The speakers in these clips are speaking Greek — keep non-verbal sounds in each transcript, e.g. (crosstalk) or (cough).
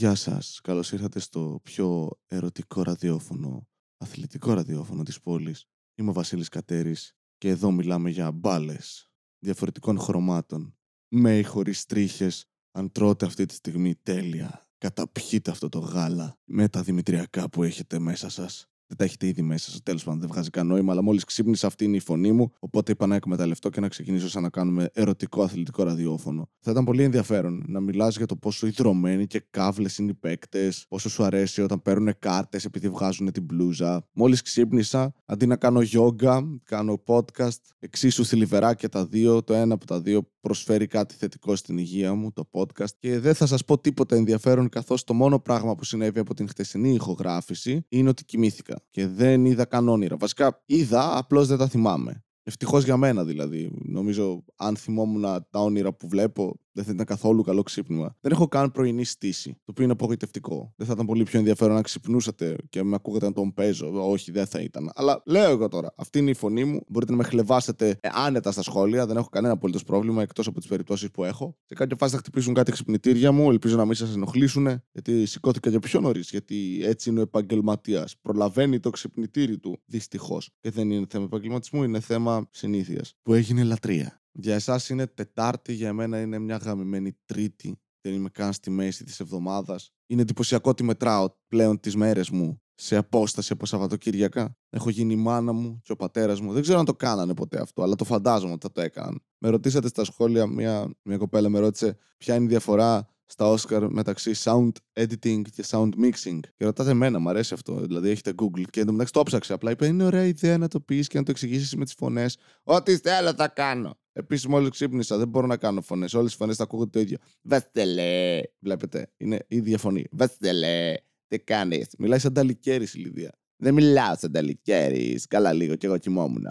Γεια σας, καλώς ήρθατε στο πιο ερωτικό ραδιόφωνο, αθλητικό ραδιόφωνο της πόλης. Είμαι ο Βασίλης Κατέρης και εδώ μιλάμε για μπάλες διαφορετικών χρωμάτων, με ή χωρίς τρίχες, αν τρώτε αυτή τη στιγμή τέλεια. Καταπιείτε αυτό το γάλα με τα δημητριακά που έχετε μέσα σας δεν τα έχετε ήδη μέσα σας. Τέλος πάντων, δεν βγάζει κανένα νόημα, αλλά μόλις ξύπνησα αυτή είναι η φωνή μου. Οπότε είπα να εκμεταλλευτώ και να ξεκινήσω σαν να κάνουμε ερωτικό αθλητικό ραδιόφωνο. Θα ήταν πολύ ενδιαφέρον να μιλάς για το πόσο ιδρωμένοι και κάβλε είναι οι παίκτες, πόσο σου αρέσει όταν παίρνουν κάρτες επειδή βγάζουν την μπλούζα. Μόλις ξύπνησα, αντί να κάνω yoga, κάνω podcast. Εξίσου θλιβερά και τα δύο. Το ένα από τα δύο προσφέρει κάτι θετικό στην υγεία μου, το podcast. Και δεν θα σας πω τίποτα ενδιαφέρον, καθώς το μόνο πράγμα που συνέβη από την χτεσινή ηχογράφηση είναι ότι κοιμήθηκα και δεν είδα καν όνειρα. Βασικά είδα, απλώς δεν τα θυμάμαι. Ευτυχώς για μένα δηλαδή. Νομίζω, αν θυμόμουν τα όνειρα που βλέπω, δεν θα ήταν καθόλου καλό ξύπνημα. Δεν έχω καν πρωινή στήση, το οποίο είναι απογοητευτικό. Δεν θα ήταν πολύ πιο ενδιαφέρον να ξυπνούσατε και με ακούγατε να τον παίζω. Όχι, δεν θα ήταν. Αλλά λέω εγώ τώρα, αυτή είναι η φωνή μου. Μπορείτε να με χλεβάσετε άνετα στα σχόλια. Δεν έχω κανένα απολύτως πρόβλημα εκτός από τις περιπτώσεις που έχω. Σε κάποια φάση θα χτυπήσουν κάτι ξυπνητήρια μου. Ελπίζω να μην σας ενοχλήσουν, γιατί σηκώθηκα για πιο νωρίς. Γιατί έτσι είναι ο επαγγελματίας. Προλαβαίνει το ξυπνητήρι του, δυστυχώς. Και δεν είναι θέμα επαγγελματισμού, είναι θέμα συνήθειας. Που έγινε λατρεία. Για εσάς είναι Τετάρτη, για μένα είναι μια γαμημένη Τρίτη. Δεν είμαι καν στη μέση της εβδομάδας. Είναι εντυπωσιακό ότι μετράω πλέον τις μέρες μου σε απόσταση από Σαββατοκύριακα. Έχω γίνει η μάνα μου και ο πατέρας μου. Δεν ξέρω αν το κάνανε ποτέ αυτό, αλλά το φαντάζομαι ότι θα το έκαναν. Με ρωτήσατε στα σχόλια, μια, μια κοπέλα με ρώτησε ποια είναι η διαφορά στα Oscar μεταξύ sound editing και sound mixing. Και ρωτάτε εμένα, μου αρέσει αυτό. Δηλαδή έχετε Google και εντωμεταξύ το ψάξε. Απλά είπε: Είναι ωραία ιδέα να το πεις και να το εξηγήσεις με τις φωνές. Ό,τι θέλω θα κάνω. Επίση, μόλι ξύπνησα, δεν μπορώ να κάνω φωνές. Όλες οι φωνές θα ακούγονται το ίδιο. Βέστελε. Βλέπετε, είναι η ίδια φωνή. Βέστελε. Τι κάνεις. Μιλάει σαν ταλικέρι η Λιδία. Δεν μιλάω σαν ταλικέρι. Καλά, λίγο κι εγώ κοιμόμουν.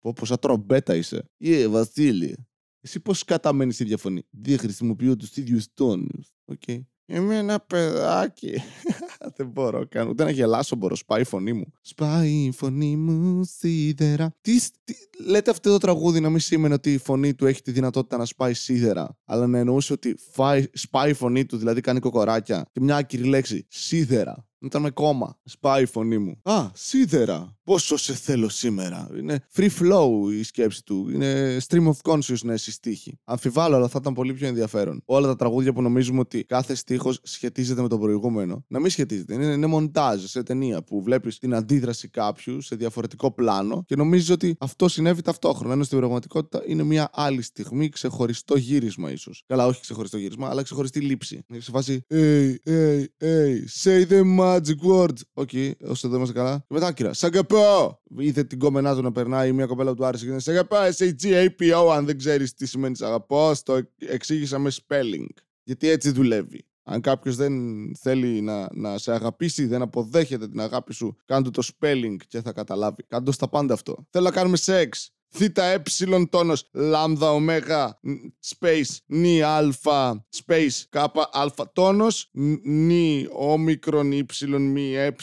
Πω, πω, σαν τρομπέτα είσαι. Ε, Βασίλη. Εσύ πώς καταμένεις τη διαφωνή. Δεν χρησιμοποιώ τους ίδιους τόνους. Οκ. Okay. Είμαι ένα παιδάκι. (laughs) Δεν μπορώ καν. Ούτε να γελάσω μπορώ. Σπάει η φωνή μου. Σπάει η φωνή μου σίδερα. Τι, τι, λέτε αυτό το τραγούδι να μην σήμαινε ότι η φωνή του έχει τη δυνατότητα να σπάει σίδερα. Αλλά να εννοούσε ότι φάει, σπάει η φωνή του, δηλαδή κάνει κοκοράκια. Και μια άκυρη λέξη. Σίδερα. Ήταν με κόμμα. Σπάει η φωνή μου. Α, σίδερα. Πόσο σε θέλω σήμερα. Είναι free flow η σκέψη του. Είναι stream of consciousness η στίχη. Αμφιβάλλω, αλλά θα ήταν πολύ πιο ενδιαφέρον. Όλα τα τραγούδια που νομίζουμε ότι κάθε στίχος σχετίζεται με τον προηγούμενο. Να μην σχετίζεται. Είναι, είναι μοντάζ σε ταινία που βλέπεις την αντίδραση κάποιου σε διαφορετικό πλάνο και νομίζεις ότι αυτό συνέβη ταυτόχρονα. Ενώ στην πραγματικότητα είναι μια άλλη στιγμή, ξεχωριστό γύρισμα ίσως. Καλά, όχι ξεχωριστό γύρισμα, αλλά ξεχωριστή λήψη. Σε φάση. Hey, hey, hey, say the magic word. OK, okay, όσο εδώ είμαστε καλά. Και μετά άκυρα. Σαγκαπέ αγαπώ. Είδε την γκόμενά του να περνάει μια κοπέλα που του άρεσε και να σε αγαπώ. S-A-G-A-P-O, αν δεν ξέρεις τι σημαίνει αγαπώ, το εξήγησα με spelling. Γιατί έτσι δουλεύει. Αν κάποιος δεν θέλει να, να σε αγαπήσει, δεν αποδέχεται την αγάπη σου, κάντε το spelling και θα καταλάβει. Κάντε στα πάντα αυτό. Θέλω να κάνουμε σεξ. Θήτα ε τόνος λάμδα ωμέγα space νι αλφα space κάπα αλφα τόνος νι όμικρον ύψιλον μη ε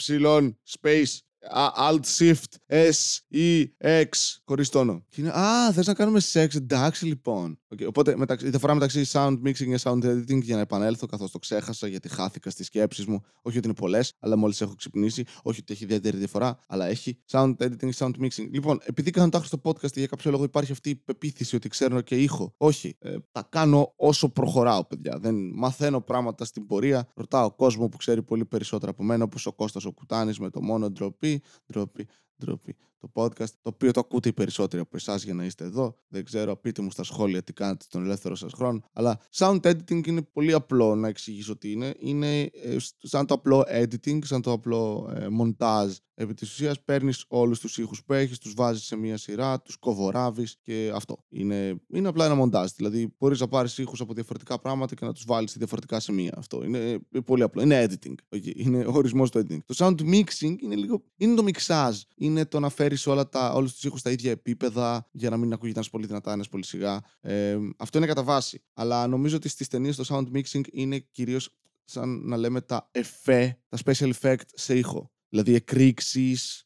space Alt Shift S E X χωρίς τόνο. Και είναι, Α, θες να κάνουμε σεξ, εντάξει λοιπόν. Okay, οπότε μεταξύ, η διαφορά μεταξύ sound mixing και sound editing για να επανέλθω καθώς το ξέχασα γιατί χάθηκα στις σκέψεις μου. Όχι ότι είναι πολλές, αλλά μόλις έχω ξυπνήσει. Όχι ότι έχει ιδιαίτερη διαφορά, αλλά έχει sound editing, sound mixing. Λοιπόν, επειδή κάνω το στο podcast και για κάποιο λόγο υπάρχει αυτή η πεποίθηση ότι ξέρω και ήχο. Όχι. Ε, τα κάνω όσο προχωράω, παιδιά. Δεν μαθαίνω πράγματα στην πορεία. Ρωτάω κόσμο που ξέρει πολύ περισσότερα από μένα, όπως ο Κώστας ο Κουτάνης με το μόνο ντροπή, დროპი ντροπή το podcast, το οποίο το ακούτε οι περισσότεροι από εσάς για να είστε εδώ. Δεν ξέρω, πείτε μου στα σχόλια τι κάνετε στον ελεύθερο σας χρόνο. Αλλά sound editing είναι πολύ απλό να εξηγήσω τι είναι. Είναι ε, σαν το απλό editing, σαν το απλό ε, montage. Επί της ουσίας παίρνεις όλους τους ήχους που έχεις, τους βάζεις σε μία σειρά, τους κοβοράβεις και αυτό. Είναι, είναι απλά ένα μοντάζ. Δηλαδή, μπορείς να πάρεις ήχους από διαφορετικά πράγματα και να τους βάλεις σε διαφορετικά σημεία. Αυτό είναι πολύ απλό. Είναι editing. Okay. Είναι ο ορισμός του editing. Το sound mixing είναι λίγο. Είναι το mixage. Είναι το να φέρεις όλα τα, όλους τους ήχους στα ίδια επίπεδα για να μην ακούγεται ένας πολύ δυνατά, ένας πολύ σιγά. Ε, αυτό είναι κατά βάση. Αλλά νομίζω ότι στις ταινίες το sound mixing είναι κυρίως σαν να λέμε τα εφέ, τα special effect σε ήχο. Δηλαδή εκρήξεις,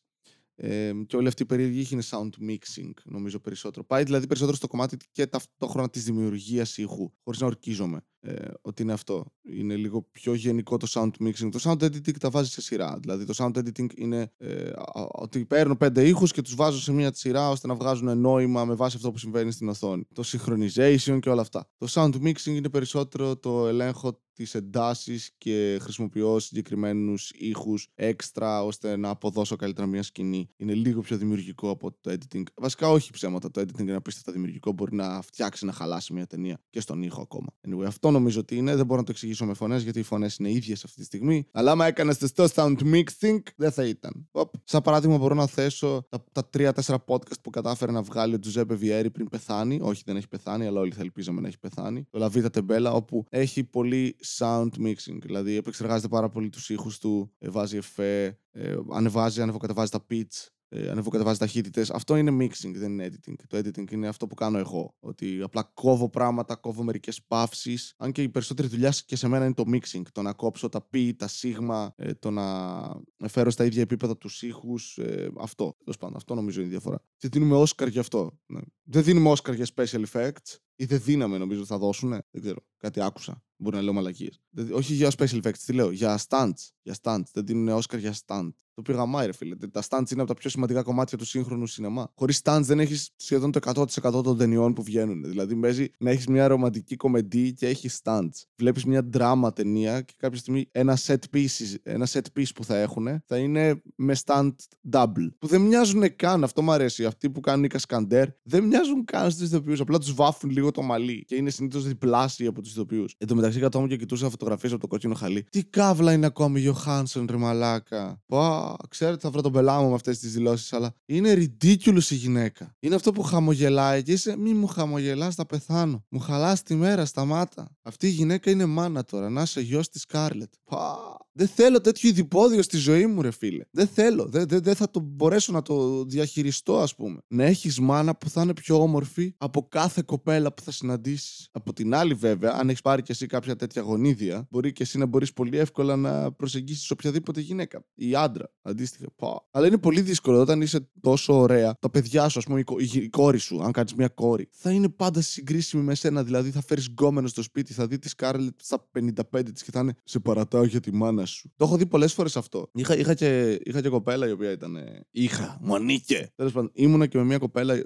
Ε, και όλη αυτή η περίεργη είναι sound mixing, νομίζω περισσότερο. Πάει δηλαδή περισσότερο στο κομμάτι και ταυτόχρονα της δημιουργίας ήχου, χωρίς να ορκίζομαι ε, ότι είναι αυτό. Είναι λίγο πιο γενικό το sound mixing. Το sound editing τα βάζει σε σειρά. Δηλαδή το sound editing είναι ε, ότι παίρνω πέντε ήχους και τους βάζω σε μία σειρά ώστε να βγάζουν νόημα με βάση αυτό που συμβαίνει στην οθόνη. Το synchronization και όλα αυτά. Το sound mixing είναι περισσότερο το ελέγχο τις εντάσεις και χρησιμοποιώ συγκεκριμένους ήχους έξτρα ώστε να αποδώσω καλύτερα μια σκηνή. Είναι λίγο πιο δημιουργικό από το editing. Βασικά όχι ψέματα, το editing είναι απίστευτα δημιουργικό, μπορεί να φτιάξει, να χαλάσει μια ταινία και στον ήχο ακόμα. Anyway, αυτό νομίζω ότι είναι, δεν μπορώ να το εξηγήσω με φωνές γιατί οι φωνές είναι ίδιες αυτή τη στιγμή, αλλά άμα έκανες τεστό sound mixing δεν θα ήταν. Οπ. Σαν παράδειγμα μπορώ να θέσω τα, τα 3-4 podcast που κατάφερε να βγάλει ο Τζουζέπε Βιέρη πριν πεθάνει, όχι δεν έχει πεθάνει, αλλά όλοι θα ελπίζαμε να έχει πεθάνει. Το Λαβίτα Τεμπέλα, όπου έχει πολύ sound mixing. Δηλαδή επεξεργάζεται πάρα πολύ τους ήχους του, ε, βάζει εφέ, ε, ανεβάζει, ανεβοκατεβάζει τα pitch, ε, ανεβοκατεβάζει ταχύτητες. Αυτό είναι mixing, δεν είναι editing. Το editing είναι αυτό που κάνω εγώ. Ότι απλά κόβω πράγματα, κόβω μερικές παύσεις. Αν και η περισσότερη δουλειά και σε μένα είναι το mixing. Το να κόψω τα πι, τα σίγμα, ε, το να φέρω στα ίδια επίπεδα τους ήχους. Ε, αυτό. Τέλος πάντων, αυτό νομίζω είναι η διαφορά. Και δίνουμε Oscar γι' αυτό. Ναι. Δεν δίνουμε Oscar για special effects. Ή δεν δίναμε, νομίζω, θα δώσουν. Δεν ξέρω. Κάτι άκουσα. Μπορεί να λέω μαλακίες. Όχι για special effects, τι λέω. Για stunts. Για stunts. Δεν δίνουν Oscar για stunts. Το οποίο γαμάει, ρε φίλε. Τα stunts είναι από τα πιο σημαντικά κομμάτια του σύγχρονου σινεμά. Χωρίς stunts δεν έχεις σχεδόν το 100% των ταινιών που βγαίνουν. Δηλαδή, παίζει να έχεις μια ρομαντική κομμεντή και έχεις stunts. Βλέπεις μια δράμα ταινία και κάποια στιγμή ένα set piece, ένα set piece που θα έχουν θα είναι με stunt double. Που δεν μοιάζουν καν. Αυτό μου αρέσει. Αυτοί που κάνουν οι κασκαντέρ δεν μοιάζουν καν στους ηθοποιούς. Απλά τους βάφουν λίγο το μαλλί και είναι συνήθως διπλάσιοι από τους ηθοποιούς. Εν τω μεταξύ, κατόμουν και κοιτούσα φωτογραφίες από το κόκκινο χαλί. Τι καύλα είναι ακόμη Γιωχάνσον, ρε μαλάκα. Πα, ξέρετε, θα βρω τον πελά μου με αυτές τις δηλώσεις, αλλά είναι ridiculous η γυναίκα. Είναι αυτό που χαμογελάει και είσαι, μη μου χαμογελάς, θα πεθάνω. Μου χαλάς τη μέρα, σταμάτα. Αυτή η γυναίκα είναι μάνα τώρα, να είσαι γιος της Σκάρλετ. Πα. Δεν θέλω τέτοιο ειδηπόδιο στη ζωή μου, ρε φίλε. Δεν θέλω. Δεν, δεν, δεν θα το μπορέσω να το διαχειριστώ, ας πούμε. Να έχεις μάνα που θα είναι πιο όμορφη από κάθε κοπέλα που θα συναντήσεις. Από την άλλη, βέβαια, αν έχεις πάρει κι εσύ κάποια τέτοια γονίδια, μπορεί και εσύ να μπορείς πολύ εύκολα να προσεγγίσεις οποιαδήποτε γυναίκα ή άντρα. Αντίστοιχα. Πα. Αλλά είναι πολύ δύσκολο όταν είσαι τόσο ωραία. Τα παιδιά σου, ας πούμε, η, η κόρη σου, αν κάνεις μια κόρη, θα είναι πάντα συγκρίσιμη με σένα. Δηλαδή θα φέρεις γκόμενο στο σπίτι, θα δει τη Σκάρλετ στα 55 της και θα είναι Σε παρατάω για τη μάνα σου. Το έχω δει πολλές φορές αυτό. Είχα, είχα, και, είχα και κοπέλα η οποία ήταν. Είχα, μου ανήκε. Τέλος πάντων, ήμουνα και με μια κοπέλα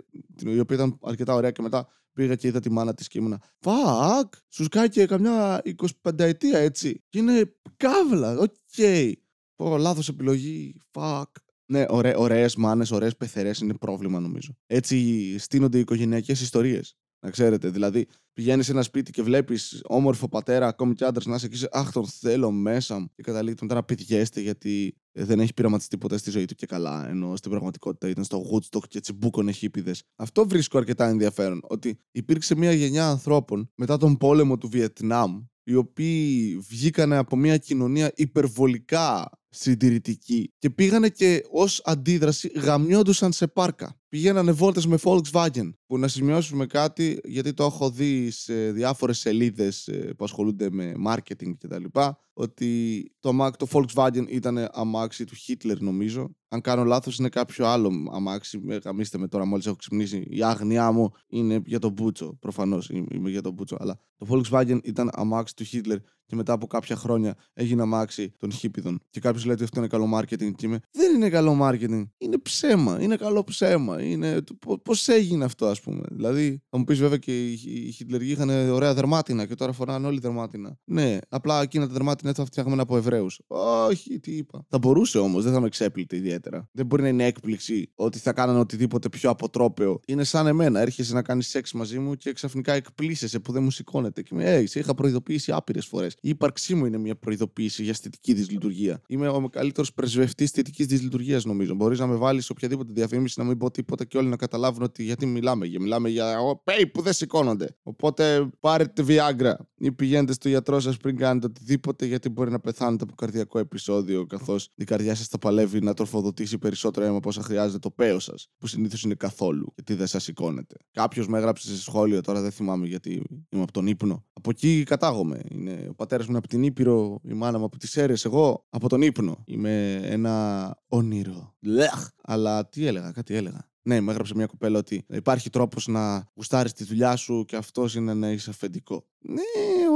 η οποία ήταν αρκετά ωραία και μετά πήγα και είδα τη μάνα της και ήμουνα. Fuck! Σου σκάει και καμιά 25ετία έτσι. Και είναι καύλα. OK. Okay. Πω, λάθος επιλογή. Fuck. Ναι, ωραίες μάνες, ωραίες πεθερές είναι πρόβλημα νομίζω. Έτσι στήνονται οι οικογενειακές ιστορίες. Να ξέρετε, δηλαδή πηγαίνεις σε ένα σπίτι και βλέπεις όμορφο πατέρα, ακόμη και άντρας, να είσαι εκεί, Αχ, τον θέλω μέσα μου. Και καταλήγει μετά να πηδιέστε γιατί δεν έχει πειραματιστεί ποτέ στη ζωή του και καλά. Ενώ στην πραγματικότητα ήταν στο Woodstock και τσιμπούκονε χίπηδες. Αυτό βρίσκω αρκετά ενδιαφέρον. Ότι υπήρξε μια γενιά ανθρώπων μετά τον πόλεμο του Βιετνάμ, οι οποίοι βγήκαν από μια κοινωνία υπερβολικά συντηρητική και πήγανε και ως αντίδραση γαμιόντουσαν σε πάρκα. Πηγαίνανε βόλτες με Volkswagen που να σημειώσουμε κάτι γιατί το έχω δει σε διάφορες σελίδες ε, που ασχολούνται με marketing κτλ ότι το, το Volkswagen ήταν αμάξι του Hitler νομίζω. Αν κάνω λάθος είναι κάποιο άλλο αμάξι. Γαμίστε με τώρα μόλις έχω ξυπνήσει. Η άγνοιά μου είναι για τον Μπούτσο. Προφανώς είμαι για τον Μπούτσο. Αλλά το Volkswagen ήταν αμάξι του Hitler και μετά από κάποια χρόνια έγινε αμάξι των χίπιδων. Και κάποιος λέει ότι αυτό είναι καλό marketing. Και είμαι, δεν είναι καλό marketing. Είναι ψέμα. Είναι καλό ψέμα. Είναι... Πώς έγινε αυτό, ας πούμε. Δηλαδή, θα μου πεις βέβαια και οι Χιτλεργοί είχαν ωραία δερμάτινα και τώρα φοράνε όλοι δερμάτινα. Ναι, απλά εκείνα τα δερμάτινα ήταν φτιαγμένα από Εβραίους. Όχι, τι είπα. Θα μπορούσε όμως, δεν θα με εξέπλητε ιδιαίτερα. Δεν μπορεί να είναι έκπληξη ότι θα κάνανε οτιδήποτε πιο αποτρόπαιο. Είναι σαν εμένα. Έρχεσαι να κάνεις σεξ μαζί μου και ξαφνικά εκπλήσεσαι που δεν μου σηκώνεται. Και με, hey, σε είχα προειδοποιήσει άπειρες φορές. Η ύπαρξή μου είναι μια προειδοποίηση για αισθητική δυσλειτουργία. Είμαι ο καλύτερος πρεσβευτής αισθητικής δυσλειτουργίας, νομίζω. Μπορείς να με βάλεις οποιαδήποτε διαφήμιση να μην πω τίποτα οτιδήποτε και όλοι να καταλάβουν ότι γιατί μιλάμε. Για, μιλάμε για pay που δεν σηκώνονται. Οπότε πάρετε τη Viagra ή πηγαίνετε στο γιατρό σας πριν κάνετε οτιδήποτε, γιατί μπορεί να πεθάνετε από καρδιακό επεισόδιο, καθώς η καρδιά σας θα παλεύει να τροφοδοτήσει περισσότερο αίμα από όσα χρειάζεται το παίο σας, που συνήθως είναι καθόλου, γιατί δεν σας σηκώνετε. Κάποιος με έγραψε σε σχόλιο, τώρα δεν θυμάμαι γιατί είμαι από τον ύπνο. Από εκεί κατάγομαι. Είναι ο πατέρας μου είναι από την Ήπειρο, η μάνα μου από τις αίρε. Εγώ από τον ύπνο. Είμαι ένα όνειρο. Λεχ. Αλλά τι έλεγα, κάτι έλεγα. Ναι, μου έγραψε μια κοπέλα ότι υπάρχει τρόπος να γουστάρεις τη δουλειά σου και αυτός είναι να είσαι αφεντικό. Ναι,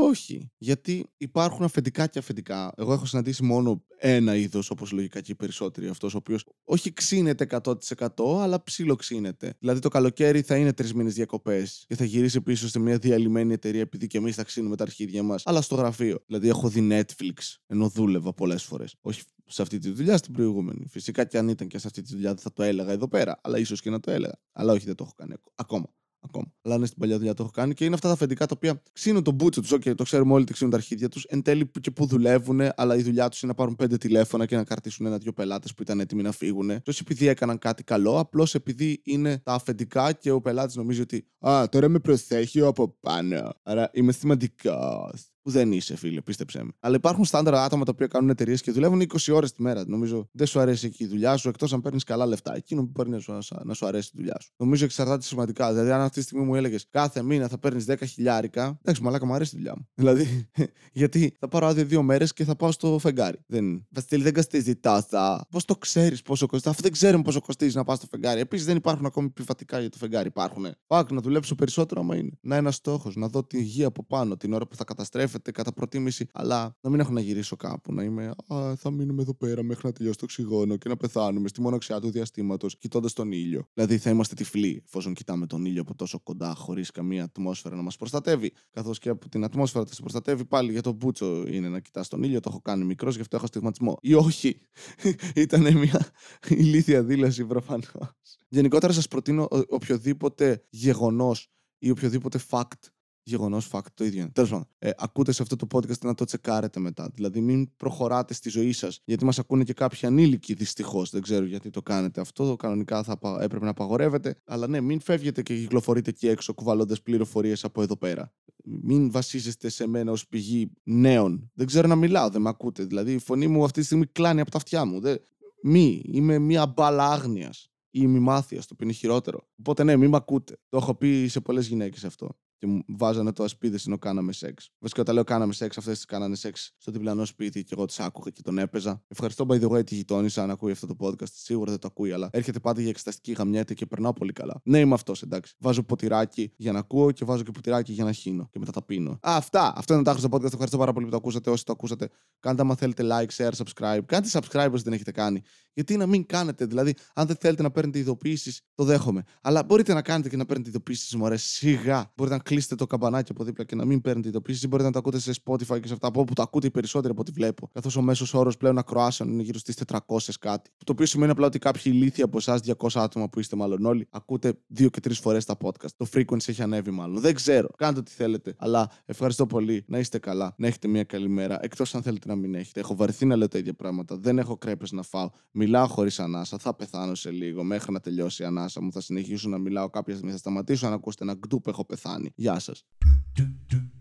όχι. Γιατί υπάρχουν αφεντικά και αφεντικά. Εγώ έχω συναντήσει μόνο ένα είδος, όπως λογικά και οι περισσότεροι. Αυτός ο οποίος όχι ξύνεται 100% αλλά ψιλοξύνεται. Δηλαδή το καλοκαίρι θα είναι τρεις μήνες διακοπές και θα γυρίσει πίσω σε μια διαλυμένη εταιρεία επειδή και εμείς θα ξύνουμε τα αρχίδια μας, αλλά στο γραφείο. Δηλαδή έχω δει Netflix ενώ δούλευα πολλές φορές. Όχι σε αυτή τη δουλειά, στην προηγούμενη. Φυσικά και αν ήταν και σε αυτή τη δουλειά δεν θα το έλεγα εδώ πέρα, αλλά ίσως και να το έλεγα. Αλλά όχι, δεν το έχω κάνει ακόμα ακόμα. Αλλά είναι στην παλιά δουλειά το έχω κάνει και είναι αυτά τα αφεντικά τα οποία ξύνουν τον μπούτσο τους. Okay, το ξέρουμε όλοι ότι ξύνουν τα αρχίδια τους. Εν τέλει και που δουλεύουν, αλλά η δουλειά τους είναι να πάρουν πέντε τηλέφωνα και να καρτίσουν ένα-δυο πελάτες που ήταν έτοιμοι να φύγουν. Και όχι επειδή έκαναν κάτι καλό, απλώς επειδή είναι τα αφεντικά και ο πελάτης νομίζει ότι Α, τώρα με προσέχει από πάνω. Άρα είμαι σημαντικός που δεν είσαι, φίλε, πίστεψέ με. Αλλά υπάρχουν στάνταρα άτομα τα οποία κάνουν εταιρείες και δουλεύουν 20 ώρες τη μέρα. Νομίζω δεν σου αρέσει εκεί η δουλειά σου, εκτός αν παίρνεις καλά λεφτά. Εκείνο που παίρνει να, να σου αρέσει η δουλειά σου. Νομίζω εξαρτάται σημαντικά. Δηλαδή, αν αυτή τη στιγμή μου έλεγες κάθε μήνα θα παίρνεις 10 χιλιάρικα, εντάξει, μαλάκα μου αρέσει η δουλειά μου. (laughs) Δηλαδή, γιατί θα πάρω άδεια δύο μέρες και θα πάω στο φεγγάρι. Δεν. Βασίλη, δεν κοστίζει τόσα. Πώς το ξέρεις πόσο κοστίζει, αφού δεν ξέρουμε πόσο κοστίζει να πας στο φεγγάρι. Επίσης, δεν υπάρχουν ακόμη επιβατικά για το φεγγάρι. Υπάρχουν. Πάκ να δουλέψω περισσότερο, άμα είναι. Να ένας στόχος, να δω τη γη από πάνω την ώρα που θα καταστρέφει κατά προτίμηση, αλλά να μην έχω να γυρίσω κάπου. Να είμαι, Α, θα μείνουμε εδώ πέρα μέχρι να τελειώσει το οξυγόνο και να πεθάνουμε στη μοναξιά του διαστήματος, κοιτώντας τον ήλιο. Δηλαδή θα είμαστε τυφλοί, εφόσον κοιτάμε τον ήλιο από τόσο κοντά, χωρίς καμία ατμόσφαιρα να μας προστατεύει. Καθώς και από την ατμόσφαιρα θα σε προστατεύει πάλι για τον μπούτσο είναι να κοιτάς τον ήλιο. Το έχω κάνει μικρός, γι' αυτό έχω στιγματισμό. Ή όχι. (laughs) Ήταν μια ηλίθια δήλωση προφανώς. Γενικότερα σας προτείνω οποιοδήποτε γεγονός ή οποιοδήποτε fact γεγονός, fact, το ίδιο είναι. Τέλος πάντων, ε, ακούτε σε αυτό το podcast να το τσεκάρετε μετά. Δηλαδή, μην προχωράτε στη ζωή σας, γιατί μας ακούνε και κάποιοι ανήλικοι δυστυχώς. Δεν ξέρω γιατί το κάνετε αυτό. Κανονικά θα έπρεπε να απαγορεύεται. Αλλά ναι, μην φεύγετε και κυκλοφορείτε εκεί έξω κουβαλώντας πληροφορίες από εδώ πέρα. Μην βασίζεστε σε μένα ως πηγή νέων. Δεν ξέρω να μιλάω, δεν με ακούτε. Δηλαδή, η φωνή μου αυτή τη στιγμή κλάνει από τα αυτιά μου. Δεν... Μη, είμαι μια μπάλα άγνοιας ή ημιμάθεια, το οποίο είναι χειρότερο. Οπότε ναι, μην με ακούτε. Το έχω πει σε πολλές γυναίκες αυτό και μου βάζανε το ασπίδε ενώ κάναμε σεξ. Βασικά, όταν λέω κάναμε σεξ, αυτές τις κάνανε σεξ στο διπλανό σπίτι και εγώ τις άκουγα και τον έπαιζα. Ευχαριστώ, by the way, τη γειτόνισσα αν ακούει αυτό το podcast. Σίγουρα δεν το ακούει, αλλά έρχεται πάντα για εξεταστική γαμιέται και περνάω πολύ καλά. Ναι, είμαι αυτός, εντάξει. Βάζω ποτηράκι για να ακούω και βάζω και ποτηράκι για να χύνω και μετά τα πίνω. Α, αυτά. Αυτό είναι το άχρο στο podcast. Ευχαριστώ πάρα πολύ που το ακούσατε. Όσοι το ακούσατε, κάντε άμα θέλετε like, share, subscribe. Κάντε subscribe όσοι δεν έχετε κάνει. Γιατί να μην κάνετε, δηλαδή, αν δεν θέλετε να παίρνετε ειδοποιήσεις, το δέχομαι. Αλλά μπορείτε να κάνετε και να παίρνετε ειδοποιήσεις, μωρέ, σιγά. Μπορείτε να κλείσετε το καμπανάκι από δίπλα και να μην παίρνετε ειδοποιήσεις ή μπορείτε να το ακούτε σε Spotify και σε αυτά από όπου το ακούτε οι περισσότεροι από ό,τι βλέπω. Καθώς ο μέσος όρος πλέον ακροάσεων είναι γύρω στις 400 κάτι. Το οποίο σημαίνει απλά ότι κάποιοι ηλίθιοι από εσάς, 200 άτομα που είστε μάλλον όλοι, ακούτε δύο και τρεις φορές τα podcast. Το frequency έχει ανέβει μάλλον. Δεν ξέρω. Κάντε ό,τι θέλετε. Αλλά ευχαριστώ πολύ. Να είστε καλά. Να έχετε μια καλή μέρα. Εκτός αν θέλετε να μην έχετε. Έχω βαρεθεί να λέω τα ίδια πράγματα. Δεν έχω κρέπες να φάω. Μιλάω χωρίς ανάσα. Θα πεθάνω σε λίγο μέχρι να τελειώσει η ανάσα μου. Θα συνεχίσω να μιλάω κάποια στιγμή. Θα σταματήσω να ακούσετε ένα γκντουπ έχω πεθάνει. Γεια σας. do do